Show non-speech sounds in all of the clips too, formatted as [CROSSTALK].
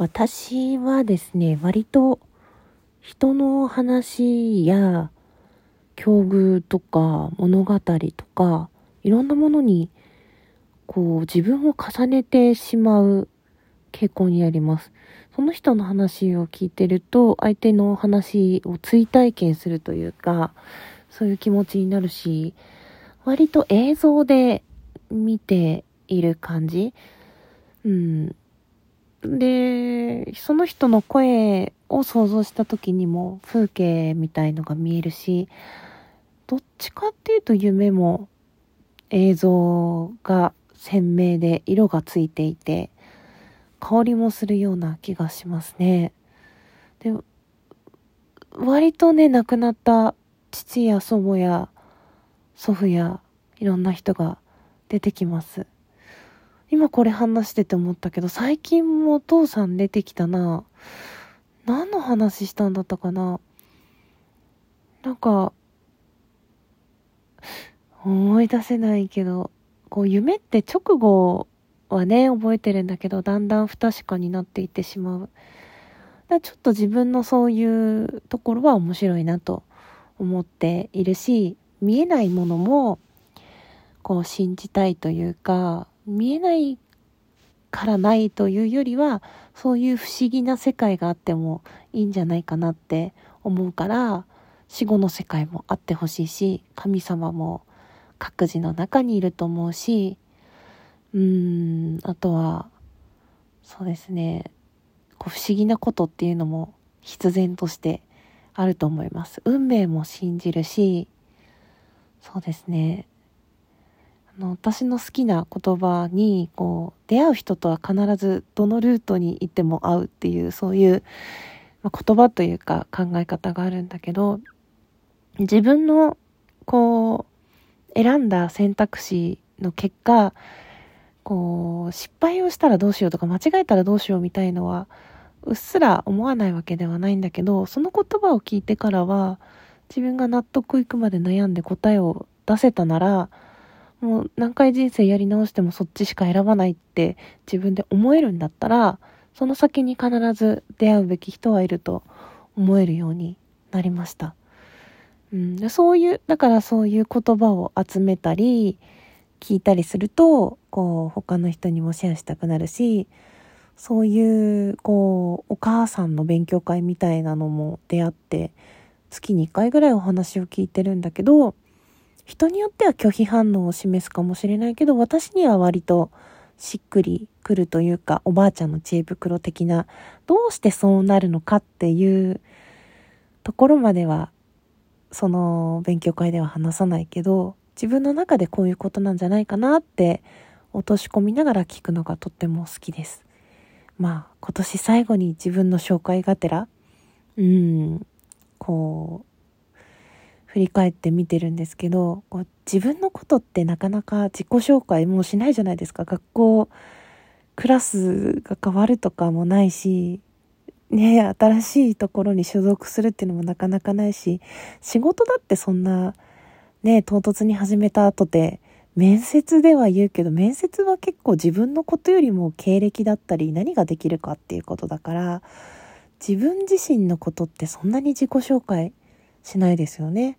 私はですね、割と人の話や境遇とか物語とかいろんなものにこう自分を重ねてしまう傾向にあります。その人の話を聞いてると相手の話を追体験するというかそういう気持ちになるし割と映像で見ている感じうん。で、その人の声を想像した時にも風景みたいのが見えるし、どっちかっていうと夢も映像が鮮明で色がついていて、香りもするような気がしますね。で、割とね、亡くなった父や祖母や祖父やいろんな人が出てきます。今これ話してて思ったけど、最近もお父さん出てきたな。何の話したんだったかな。なんか、思い出せないけど、こう夢って直後はね、覚えてるんだけど、だんだん不確かになっていってしまう。だちょっと自分のそういうところは面白いなと思っているし、見えないものも、こう信じたいというか、見えないからないというよりはそういう不思議な世界があってもいいんじゃないかなって思うから死後の世界もあってほしいし神様も各自の中にいると思うしうーんあとはそうですねこう不思議なことっていうのも必然としてあると思います。運命も信じるしそうですね。の私の好きな言葉にこう出会う人とは必ずどのルートに行っても会うっていうそういう、ま、言葉というか考え方があるんだけど自分のこう選んだ選択肢の結果こう失敗をしたらどうしようとか間違えたらどうしようみたいのはうっすら思わないわけではないんだけどその言葉を聞いてからは自分が納得いくまで悩んで答えを出せたならもう何回人生やり直してもそっちしか選ばないって自分で思えるんだったら、その先に必ず出会うべき人はいると思えるようになりました。うん、そういう、だからそういう言葉を集めたり、聞いたりすると、こう、他の人にもシェアしたくなるし、そういう、こう、お母さんの勉強会みたいなのも出会って、月に1回ぐらいお話を聞いてるんだけど、人によっては拒否反応を示すかもしれないけど、私には割としっくりくるというか、おばあちゃんの知恵袋的な、どうしてそうなるのかっていうところまでは、その勉強会では話さないけど、自分の中でこういうことなんじゃないかなって落とし込みながら聞くのがとっても好きです。まあ、今年最後に自分の紹介がてら、うん、こう、振り返って見てるんですけどこう自分のことってなかなか自己紹介もしないじゃないですか。学校クラスが変わるとかもないしね新しいところに所属するっていうのもなかなかないし仕事だってそんなね唐突に始めた後で面接では言うけど面接は結構自分のことよりも経歴だったり何ができるかっていうことだから自分自身のことってそんなに自己紹介しないですよね。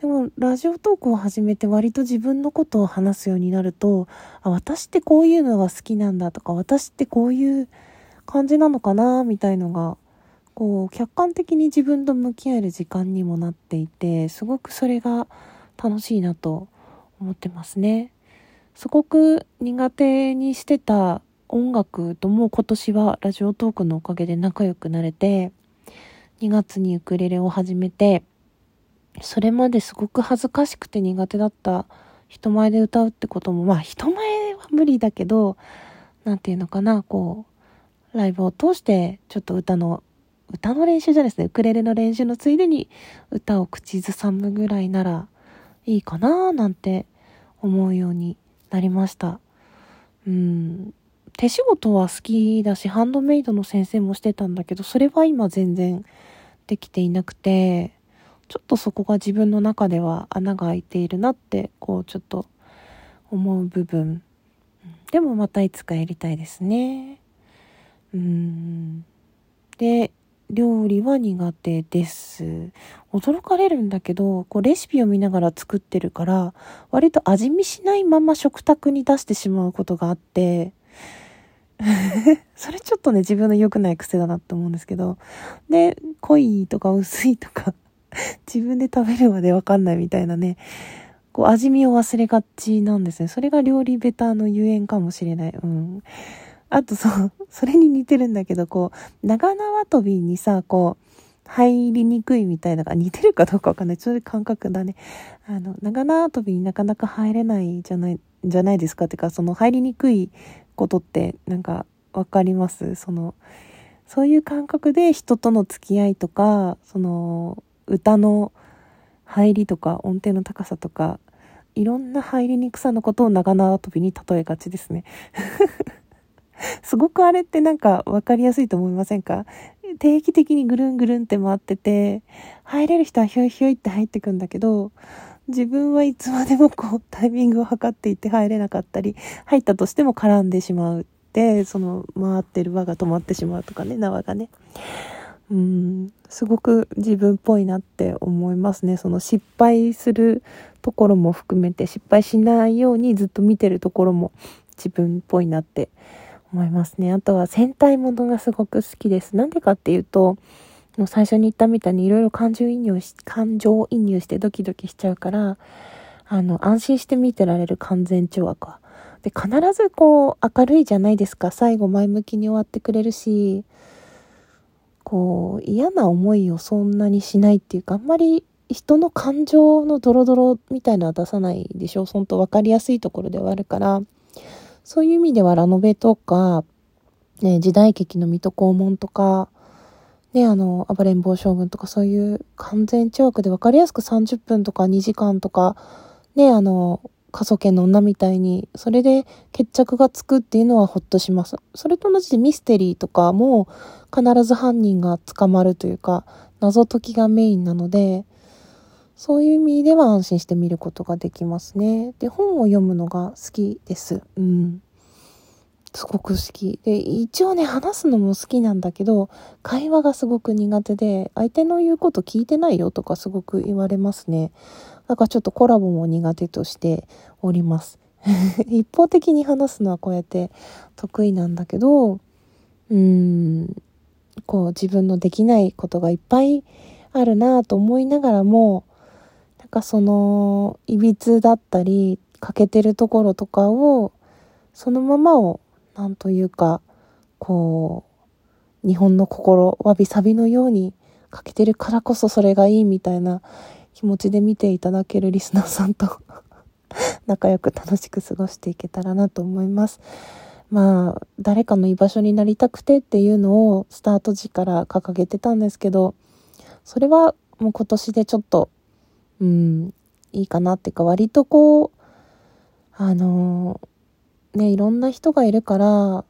でもラジオトークを始めて割と自分のことを話すようになるとあ私ってこういうのが好きなんだとか私ってこういう感じなのかなみたいのがこう客観的に自分と向き合える時間にもなっていてすごくそれが楽しいなと思ってますね。すごく苦手にしてた音楽とも今年はラジオトークのおかげで仲良くなれて2月にウクレレを始めてそれまですごく恥ずかしくて苦手だった人前で歌うってことも、まあ人前は無理だけど、なんていうのかな、こう、ライブを通してちょっと歌の、歌の練習じゃないですね、ウクレレの練習のついでに歌を口ずさむぐらいならいいかななんて思うようになりました。うん。手仕事は好きだし、ハンドメイドの先生もしてたんだけど、それは今全然できていなくて、ちょっとそこが自分の中では穴が開いているなってこうちょっと思う部分でもまたいつかやりたいですねうん。で、料理は苦手です。驚かれるんだけど、こうレシピを見ながら作ってるから、割と味見しないまま食卓に出してしまうことがあって、[LAUGHS] それちょっとね、自分の良くない癖だなって思うんですけど、で、濃いとか薄いとか、[LAUGHS] 自分で食べるまでわかんないみたいなね、こう味見を忘れがちなんですね。それが料理ベターのゆえんかもしれない。うん。あとそう、[LAUGHS] それに似てるんだけど、こう、長縄跳びにさ、こう、入りにくいみたいな、似てるかどうかわかんない。ちょっと感覚だね。あの、長縄跳びになかなか入れないじゃない、じゃないですか。ってか、その入りにくいことって、なんか、わかります？その、そういう感覚で人との付き合いとか、その、歌の入りとか、音程の高さとか、いろんな入りにくさのことを長縄跳びに例えがちですね。[LAUGHS] すごくあれってなんか分かりやすいと思いませんか？定期的にぐるんぐるんって回ってて、入れる人はひょいひょいって入ってくんだけど、自分はいつまでもこうタイミングを測っていって入れなかったり、入ったとしても絡んでしまうって、その回ってる輪が止まってしまうとかね、縄がね。うん、すごく自分っぽいなって思いますね。その失敗するところも含めて、失敗しないようにずっと見てるところも自分っぽいなって思いますね。あとは戦隊ものがすごく好きです。なんでかっていうと、もう最初に言ったみたいにいろいろ感情移入し、感情移入してドキドキしちゃうから、あの、安心して見てられる完全懲悪は。で、必ずこう、明るいじゃないですか。最後前向きに終わってくれるし、こう、嫌な思いをそんなにしないっていうか、あんまり人の感情のドロドロみたいなのは出さないでしょ。本当分かりやすいところではあるから、そういう意味ではラノベとか、ね、時代劇の水戸黄門とか、ね、あの、暴れん坊将軍とかそういう完全懲悪で分かりやすく30分とか2時間とか、ね、あの、科捜研の女みたいに、それで決着がつくっていうのはほっとします。それと同じでミステリーとかも必ず犯人が捕まるというか、謎解きがメインなので、そういう意味では安心して見ることができますね。で、本を読むのが好きです。うん。すごく好き。で、一応ね、話すのも好きなんだけど、会話がすごく苦手で、相手の言うこと聞いてないよとかすごく言われますね。だからちょっとコラボも苦手としております。[LAUGHS] 一方的に話すのはこうやって得意なんだけど、うーん、こう自分のできないことがいっぱいあるなぁと思いながらも、なんかその、いびつだったり、欠けてるところとかを、そのままを、なんというか、こう、日本の心、わびさびのように欠けてるからこそそれがいいみたいな気持ちで見ていただけるリスナーさんと [LAUGHS] 仲良く楽しく過ごしていけたらなと思います。まあ、誰かの居場所になりたくてっていうのをスタート時から掲げてたんですけど、それはもう今年でちょっと、うん、いいかなっていうか、割とこう、あのね、いろんな人がいるから、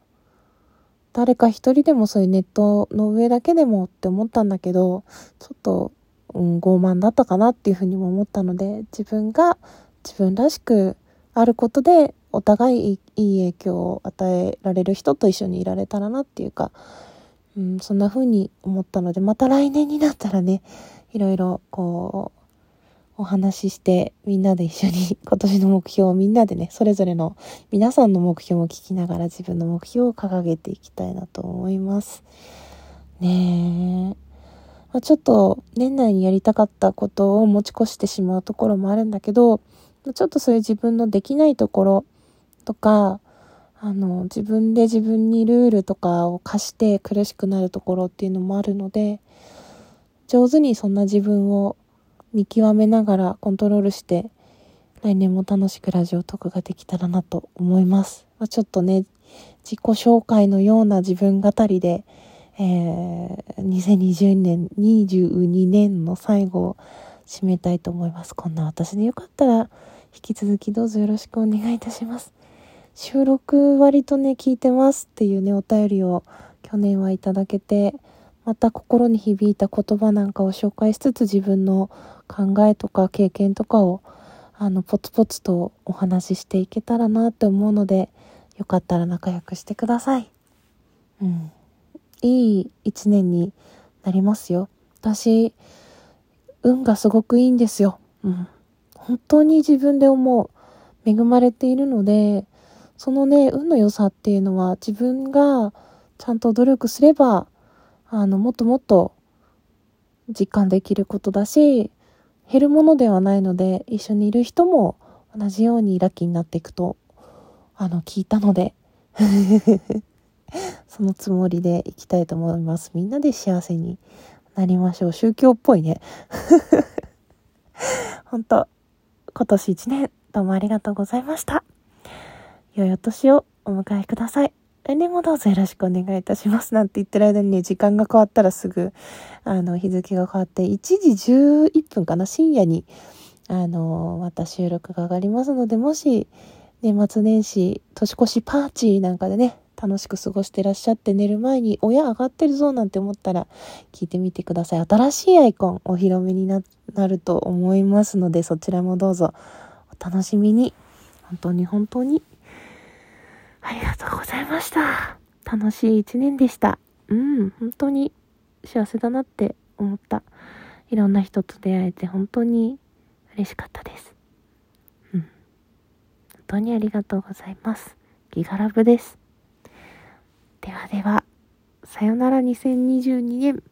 誰か一人でもそういうネットの上だけでもって思ったんだけど、ちょっと、うん、傲慢だったかなっていうふうにも思ったので、自分が自分らしくあることで、お互いいい影響を与えられる人と一緒にいられたらなっていうか、うん、そんな風に思ったので、また来年になったらね、いろいろこう、お話しして、みんなで一緒に [LAUGHS] 今年の目標をみんなでね、それぞれの皆さんの目標を聞きながら自分の目標を掲げていきたいなと思います。ねえ。まあ、ちょっと年内にやりたかったことを持ち越してしまうところもあるんだけど、ちょっとそういう自分のできないところとか、あの、自分で自分にルールとかを課して苦しくなるところっていうのもあるので、上手にそんな自分を見極めながらコントロールして、来年も楽しくラジオトークができたらなと思います。まあ、ちょっとね、自己紹介のような自分語りで、えー、2020年、22年の最後を締めたいと思います。こんな私でよかったら、引き続きどうぞよろしくお願いいたします。収録割とね、聞いてますっていうね、お便りを去年はいただけて、また心に響いた言葉なんかを紹介しつつ自分の考えとか経験とかをあのポツポツとお話ししていけたらなって思うのでよかったら仲良くしてください。うん。いい一年になりますよ。私、運がすごくいいんですよ。うん。本当に自分で思う。恵まれているので、そのね、運の良さっていうのは自分がちゃんと努力すれば、あの、もっともっと実感できることだし、減るものではないので、一緒にいる人も同じようにラッキーになっていくと、あの、聞いたので [LAUGHS] そのつもりでいきたいと思います。みんなで幸せになりましょう。宗教っぽいね。[LAUGHS] 本当今年一年、どうもありがとうございました。良いお年をお迎えください。来年もどうぞよろしくお願いいたします。なんて言ってる間にね、時間が変わったらすぐ、あの、日付が変わって、1時11分かな、深夜に、あの、また収録が上がりますので、もし、年末年始、年越しパーティーなんかでね、楽しく過ごしてらっしゃって寝る前に親上がってるぞなんて思ったら聞いてみてください。新しいアイコンお披露目になると思いますのでそちらもどうぞお楽しみに。本当に本当にありがとうございました。楽しい一年でした。うん、本当に幸せだなって思った。いろんな人と出会えて本当に嬉しかったです。うん。本当にありがとうございます。ギガラブです。ではでは、さよなら2022年。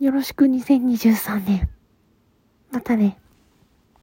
よろしく2023年。またね。